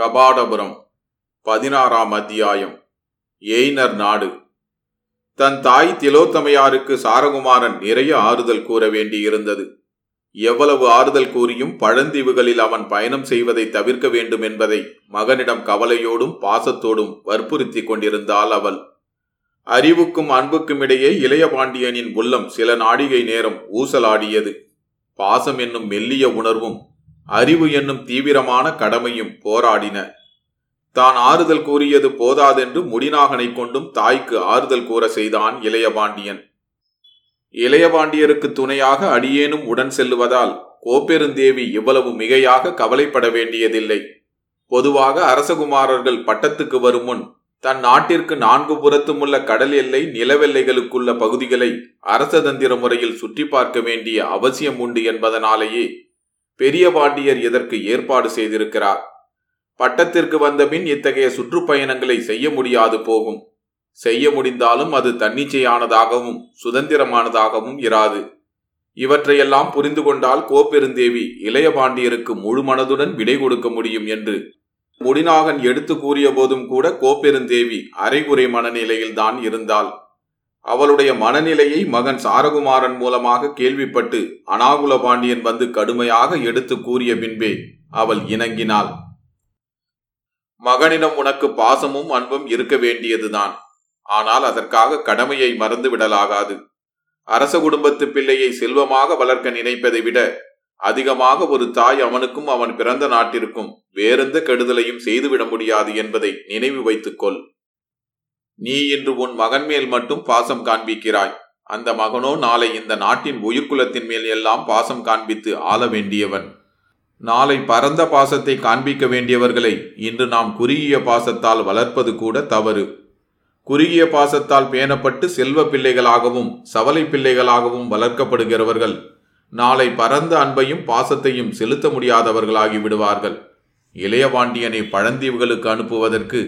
கபாடபுரம் பதினாறாம் அத்தியாயம் எய்னர் நாடு. தன் தாய் திலோத்தமையாருக்கு சாரகுமாரன் நிறைய ஆறுதல் கூற வேண்டியிருந்தது. எவ்வளவு ஆறுதல் கூறியும் பழந்தீவுகளில் அவன் பயணம் செய்வதை தவிர்க்க வேண்டும் என்பதை மகனிடம் கவலையோடும் பாசத்தோடும் வற்புறுத்தி கொண்டிருந்தாள் அவள். அறிவுக்கும் அன்புக்கும் இடையே இளைய பாண்டியனின் உள்ளம் சில நாடிகை நேரம் ஊசலாடியது. பாசம் என்னும் மெல்லிய உணர்வும் அறிவு என்னும் தீவிரமான கடமையும் போராடின. தான் ஆறுதல் கூறியது போதாதென்று முடிநாகனை கொண்டும் தாய்க்கு ஆறுதல் கூற செய்தான் இளையபாண்டியன். இளையபாண்டியருக்கு துணையாக அடியேனும் உடன் செல்லுவதால் கோப்பெருந்தேவி இவ்வளவு மிகையாக கவலைப்பட வேண்டியதில்லை. பொதுவாக அரசகுமாரர்கள் பட்டத்துக்கு வரும் முன் தன் நாட்டிற்கு நான்கு புறத்தும் உள்ள கடல் எல்லை நிலவெல்லைகளுக்குள்ள பகுதிகளை அரசதந்திர முறையில் சுற்றி பார்க்க வேண்டிய அவசியம் உண்டு என்பதனாலேயே பெரிய பாண்டியர் இதற்கு ஏற்பாடு செய்திருக்கிறார்? பட்டத்திற்கு வந்தபின் இத்தகைய சுற்றுப்பயணங்களை செய்ய முடியாது போகும். செய்ய முடிந்தாலும் அது தன்னிச்சையானதாகவும் சுதந்திரமானதாகவும் இராது. இவற்றையெல்லாம் புரிந்து கொண்டால் கோப்பெருந்தேவி இளைய பாண்டியருக்கு முழு மனதுடன் விடை கொடுக்க முடியும் என்று. முடிநாகன் எடுத்து கூறிய போதும் கூட கோப்பெருந்தேவி அரைகுறை மனநிலையில்தான் இருந்தாள். அவளுடைய மனநிலையை மகன் சாரகுமாரன் மூலமாக கேள்விப்பட்டு அனாகுல பாண்டியன் வந்து கடுமையாக எடுத்து கூறிய பின்பே அவள் இணங்கினாள். மகனிடம் உனக்கு பாசமும் அன்பும் இருக்க வேண்டியதுதான். ஆனால் அதற்காக கடமையை மறந்து விடலாகாது. அரச குடும்பத்து பிள்ளையை செல்வமாக வளர்க்க நினைப்பதை விட அதிகமாக ஒரு தாய் அவனுக்கும் அவன் பிறந்த நாட்டிற்கும் வேறெந்த கெடுதலையும் செய்துவிட முடியாது என்பதை நினைவு வைத்துக்கொள் நீ இன்று உன் மகன் மேல் மட்டும் பாசம் காண்பிக்கிறாய். அந்த மகனோ நாளை இந்த நாட்டின் உயிர்குலத்தின் மேல் எல்லாம் பாசம் காண்பித்து ஆள வேண்டியவன். நாளை பரந்த பாசத்தை காண்பிக்க வேண்டியவர்களை இன்று நாம் குறுகிய பாசத்தால் வளர்ப்பது கூட தவறு. குறுகிய பாசத்தால் பேணப்பட்டு செல்வ பிள்ளைகளாகவும் சவலை பிள்ளைகளாகவும் வளர்க்கப்படுகிறவர்கள் நாளை பரந்த அன்பையும் பாசத்தையும் செலுத்த முடியாதவர்களாகி விடுவார்கள். இளையவாண்டியனை பழந்தீவுகளுக்கு அனுப்புவதற்கு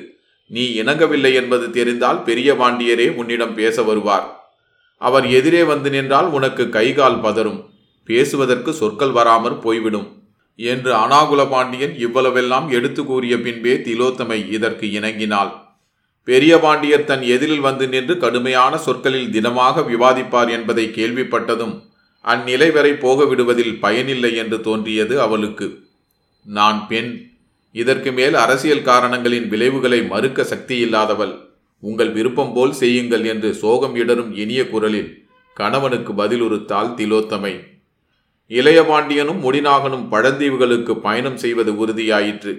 நீ இணங்கவில்லை என்பது தெரிந்தால் பெரிய பாண்டியரே உன்னிடம் பேச வருவார். அவர் எதிரே வந்து நின்றால் உனக்கு கைகால் பதறும். பேசுவதற்கு சொற்கள் வராமற் போய்விடும். என்று அனாகுல பாண்டியன் இவ்வளவெல்லாம் எடுத்து கூறிய பின்பே திலோத்தமை இதற்கு இணங்கினாள். பெரிய பாண்டியர் தன் எதிரில் வந்து நின்று கடுமையான சொற்களில் தினமாக விவாதிப்பார் என்பதை கேள்விப்பட்டதும் அந்நிலை வரை போக விடுவதில் பயனில்லை என்று தோன்றியது அவளுக்கு. நான் பெண் இதற்கு மேல் அரசியல் காரணங்களின் விளைவுகளை மறுக்க சக்தி இல்லாதவள் உங்கள் விருப்பம் போல் செய்யுங்கள் என்று சோகம் இடரும் இனிய குரலில் கணவனுக்கு பதிலுறுத்தாள் திலோத்தமை. இளையபாண்டியனும் முடிநாகனும் பழந்தீவுகளுக்கு பயணம் செய்வது உறுதியாயிற்று.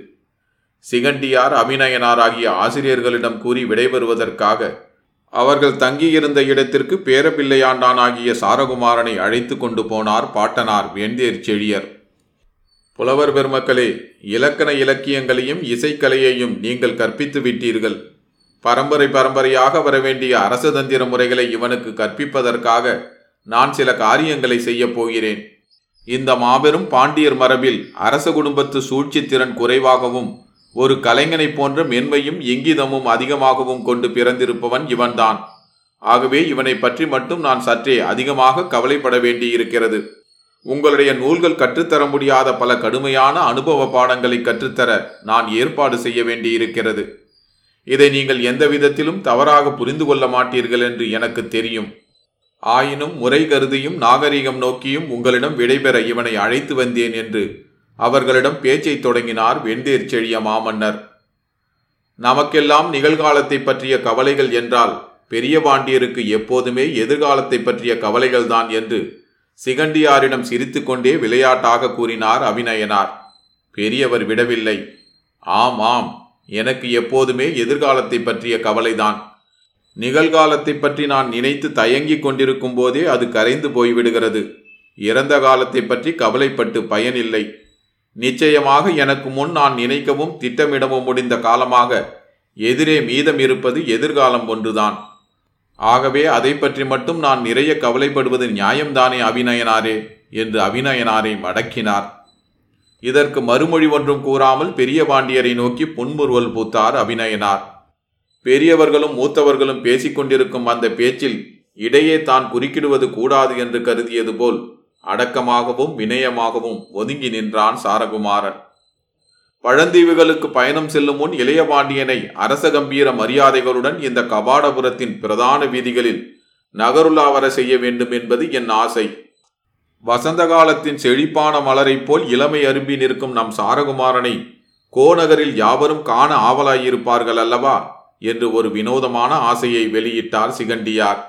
சிகண்டியார் அபிநயனார் ஆகிய ஆசிரியர்களிடம் கூறி விடைபெறுவதற்காக அவர்கள் தங்கியிருந்த இடத்திற்கு பேரப்பிள்ளையாண்டான் ஆகிய சாரகுமாரனை அழைத்து கொண்டு போனார் பாட்டனார் வேந்தேர் செழியர். புலவர் பெருமக்களே இலக்கண இலக்கியங்களையும் இசைக்கலையையும் நீங்கள் கற்பித்து விட்டீர்கள். பரம்பரை பரம்பரையாக வரவேண்டிய அரசதந்திர முறைகளை இவனுக்கு கற்பிப்பதற்காக நான் சில காரியங்களை செய்யப் போகிறேன். இந்த மாபெரும் பாண்டியர் மரபில் அரச குடும்பத்து சூழ்ச்சி திறன் குறைவாகவும் ஒரு கலைஞனைப் போன்ற மென்மையும் இங்கிதமும் அதிகமாகவும் கொண்டு பிறந்திருப்பவன் இவன்தான். ஆகவே இவனை பற்றி மட்டும் நான் சற்றே அதிகமாக கவலைப்பட வேண்டியிருக்கிறது. உங்களுடைய நூல்கள் கற்றுத்தர முடியாத பல கடுமையான அனுபவ பாடங்களை கற்றுத்தர நான் ஏற்பாடு செய்ய வேண்டியிருக்கிறது. இதை நீங்கள் எந்த விதத்திலும் தவறாக புரிந்து கொள்ள மாட்டீர்கள் என்று எனக்கு தெரியும். ஆயினும் முறை கருதியும் நாகரிகம் நோக்கியும் உங்களிடம் விடைபெற இவனை அழைத்து வந்தேன் என்று அவர்களிடம் பேச்சை தொடங்கினார் வெந்தேர் செழிய மாமன்னர். நமக்கெல்லாம் நிகழ்காலத்தை பற்றிய கவலைகள் என்றால் பெரிய பாண்டியருக்கு எப்போதுமே எதிர்காலத்தை பற்றிய கவலைகள்தான் என்று சிகண்டியாரிடம் சிரித்துக்கொண்டே விளையாட்டாக கூறினார் அபிநயனார். பெரியவர் விடவில்லை. ஆம் ஆம். எனக்கு எப்போதுமே எதிர்காலத்தை பற்றிய கவலைதான். நிகழ்காலத்தை பற்றி நான் நினைத்து தயங்கிக் கொண்டிருக்கும் போதே அது கரைந்து போய்விடுகிறது. இறந்த காலத்தை பற்றி கவலைப்பட்டு பயனில்லை. நிச்சயமாக எனக்கு முன் நான் நினைக்கவும் திட்டமிடவும் முடிந்த காலமாக எதிரே மீதம் இருப்பது எதிர்காலம் ஒன்றுதான். ஆகவே அதை பற்றி மட்டும் நான் நிறைய கவலைப்படுவது நியாயம்தானே அபிநயனாரே என்று அபிநயனாரை மடக்கினார். இதற்கு மறுமொழி ஒன்றும் கூறாமல் பெரிய பாண்டியரை நோக்கி புன்முறுவல் பூத்தார் அபிநயனார். பெரியவர்களும் மூத்தவர்களும் பேசிக்கொண்டிருக்கும் அந்த பேச்சில் இடையே தான் குறுக்கிடுவது கூடாது என்று கருதியது போல் அடக்கமாகவும் வினயமாகவும் ஒதுங்கி நின்றான் சாரகுமாரன். பழந்தீவுகளுக்கு பயணம் செல்லும் முன் இளையபாண்டியனை அரச கம்பீர மரியாதைகளுடன் இந்த கபாடபுரத்தின் பிரதான வீதிகளில் நகருலா வர செய்ய வேண்டும் என்பது என் ஆசை. வசந்த காலத்தின் செழிப்பான மலரைப் போல் இளமை அரும்பி நிற்கும் நம் சாரகுமாரனை கோநகரில் யாவரும் காண ஆவலாயிருப்பார்கள் அல்லவா? என்று ஒரு வினோதமான ஆசையை வெளியிட்டார் சிகண்டியார்.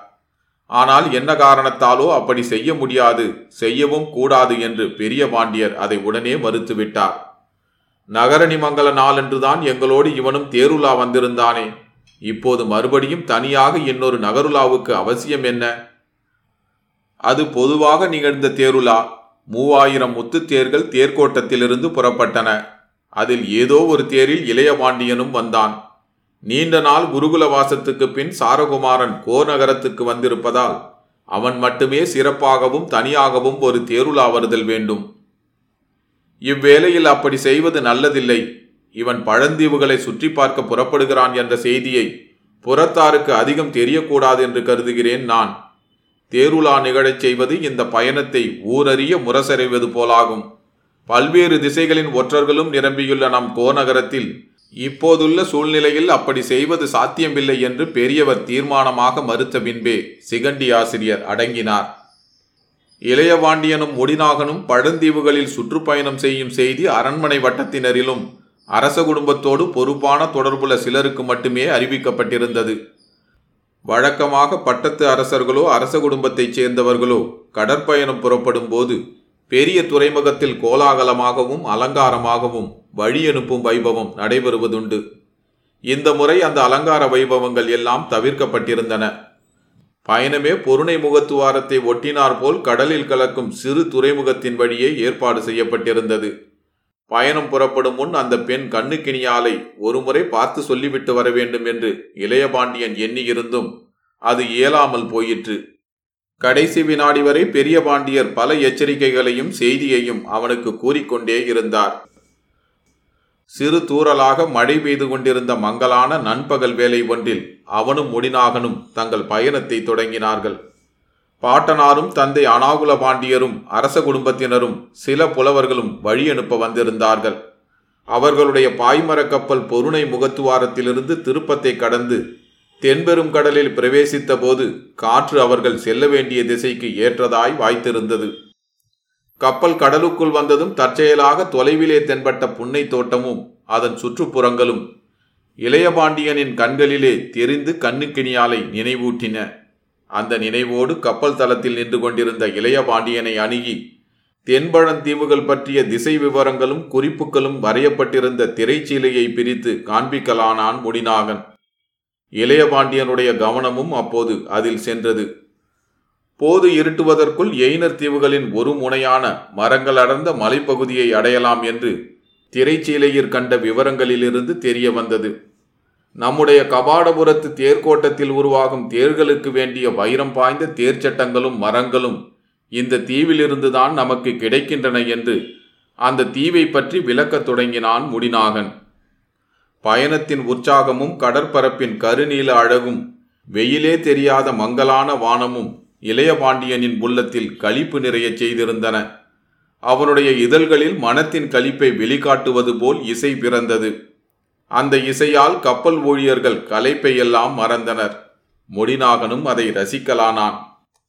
ஆனால் என்ன காரணத்தாலோ அப்படி செய்ய முடியாது செய்யவும் கூடாது என்று பெரிய பாண்டியர் அதை உடனே மறுத்துவிட்டார். நகரணி மங்கல நாளென்றுதான் எங்களோடு இவனும் தேருலா வந்திருந்தானே. இப்போது மறுபடியும் தனியாக இன்னொரு நகருலாவுக்கு அவசியம் என்ன? அது பொதுவாக நிகழ்ந்த தேருலா. மூவாயிரம் முத்து தேர்கள் தேர்கோட்டத்திலிருந்து புறப்பட்டன. அதில் ஏதோ ஒரு தேரில் இளையபாண்டியனும் வந்தான். நீண்ட நாள் குருகுல வாசத்துக்கு பின் சாரகுமாரன் கோநகரத்துக்கு வந்திருப்பதால் அவன் மட்டுமே சிறப்பாகவும் தனியாகவும் ஒரு தேருலா வருதல் வேண்டும். இவ்வேளையில் அப்படி செய்வது நல்லதில்லை. இவன் பழந்தீவுகளை சுற்றி பார்க்க புறப்படுகிறான் என்ற செய்தியை புறத்தாருக்கு அதிகம் தெரியக்கூடாது என்று கருதுகிறேன் நான். தேருலா நிகழச் செய்வது இந்த பயணத்தை ஊரறிய முரசறைவது போலாகும். பல்வேறு திசைகளின் ஒற்றர்களும் நிரம்பியுள்ள நம் கோநகரத்தில் இப்போதுள்ள சூழ்நிலையில் அப்படி செய்வது சாத்தியமில்லை என்று பெரியவர் தீர்மானமாக மறுத்த பின்பே சிகண்டி ஆசிரியர் அடங்கினார். இளையவாண்டியனும் முடிநாகனும் பழந்தீவுகளில் சுற்றுப்பயணம் செய்யும் செய்தி அரண்மனை வட்டத்தினரிலும் அரச குடும்பத்தோடு பொறுப்பான தொடர்புள்ள சிலருக்கு மட்டுமே அறிவிக்கப்பட்டிருந்தது. வழக்கமாக பட்டத்து அரசர்களோ அரச குடும்பத்தைச் சேர்ந்தவர்களோ கடற்பயணம் புறப்படும் போது பெரிய துறைமுகத்தில் கோலாகலமாகவும் அலங்காரமாகவும் வழி அனுப்பும் வைபவம் நடைபெறுவதுண்டு. இந்த முறை அந்த அலங்கார வைபவங்கள் எல்லாம் தவிர்க்கப்பட்டிருந்தன. பயணமே பொருணை முகத்துவாரத்தை ஒட்டினார் போல் கடலில் கலக்கும் சிறு துறைமுகத்தின் வழியே ஏற்பாடு செய்யப்பட்டிருந்தது. பயணம் புறப்படும் முன் அந்த பெண் கண்ணுக்கினியாலை ஒருமுறை பார்த்து சொல்லிவிட்டு வர வேண்டும் என்று இளையபாண்டியன் எண்ணியிருந்தும் அது இயலாமல் போயிற்று. கடைசி வினாடி வரை பெரிய பாண்டியர் பல எச்சரிக்கைகளையும் செய்தியையும் அவனுக்கு கூறிக்கொண்டே இருந்தார். சிறு தூறலாக மழை பெய்து கொண்டிருந்த மங்கலான நண்பகல் வேலை ஒன்றில் அவனும் முடிநாகனும் தங்கள் பயணத்தை தொடங்கினார்கள். பாட்டனாரும் தந்தை அனாகுல பாண்டியரும் அரச குடும்பத்தினரும் சில புலவர்களும் வழி அனுப்ப வந்திருந்தார்கள். அவர்களுடைய பாய்மரக் கப்பல் பொருணை முகத்துவாரத்திலிருந்து திருப்பத்தை கடந்து தென்பெரும் கடலில் பிரவேசித்த போது காற்று அவர்கள் செல்ல வேண்டிய திசைக்கு ஏற்றதாய் வாய்த்திருந்தது. கப்பல் கடலுக்குள் வந்ததும் தற்செயலாக தொலைவிலே தென்பட்ட புன்னை தோட்டமும் அதன் சுற்றுப்புறங்களும் இளையபாண்டியனின் கண்களிலே தெரிந்து கண்ணுக்கினியாலை நினைவூட்டின. அந்த நினைவோடு கப்பல் தளத்தில் நின்று கொண்டிருந்த இளையபாண்டியனை அணுகி தென்பழந்தீவுகள் பற்றிய திசை விவரங்களும் குறிப்புகளும் வரையப்பட்டிருந்த திரைச்சீலையை பிரித்து காண்பிக்கலானான் முடிநாகன். இளையபாண்டியனுடைய கவனமும் அப்போது அதில் சென்றது. போது இருட்டுவதற்குள் எய்னர் தீவுகளின் ஒரு முனையான மரங்கள் அடர்ந்த மலைப்பகுதியை அடையலாம் என்று திரைச்சீலையில் கண்ட விவரங்களிலிருந்து தெரிய வந்தது. நம்முடைய கபாடபுரத்து தேர்கோட்டத்தில் உருவாகும் தேர்களுக்கு வேண்டிய வைரம் பாய்ந்த தேர்ச்சட்டங்களும் மரங்களும் இந்த தீவிலிருந்துதான் நமக்கு கிடைக்கின்றன என்று அந்த தீவை பற்றி விளக்கத் தொடங்கினான் முடிநாகன். பயணத்தின் உற்சாகமும் கடற்பரப்பின் கருநீல அழகும் வெயிலே தெரியாத மங்கலான வானமும் இளையபாண்டியனின் உள்ளத்தில் களிப்பு நிறையச் செய்திருந்தன. அவனுடைய இதழ்களில் மனத்தின் களிப்பை வெளிக்காட்டுவது போல் இசை பிறந்தது. அந்த இசையால் கப்பல் ஊழியர்கள் கலைப்பை எல்லாம் மறந்தனர். முடிநாகனும் அதை ரசிக்கலானான்.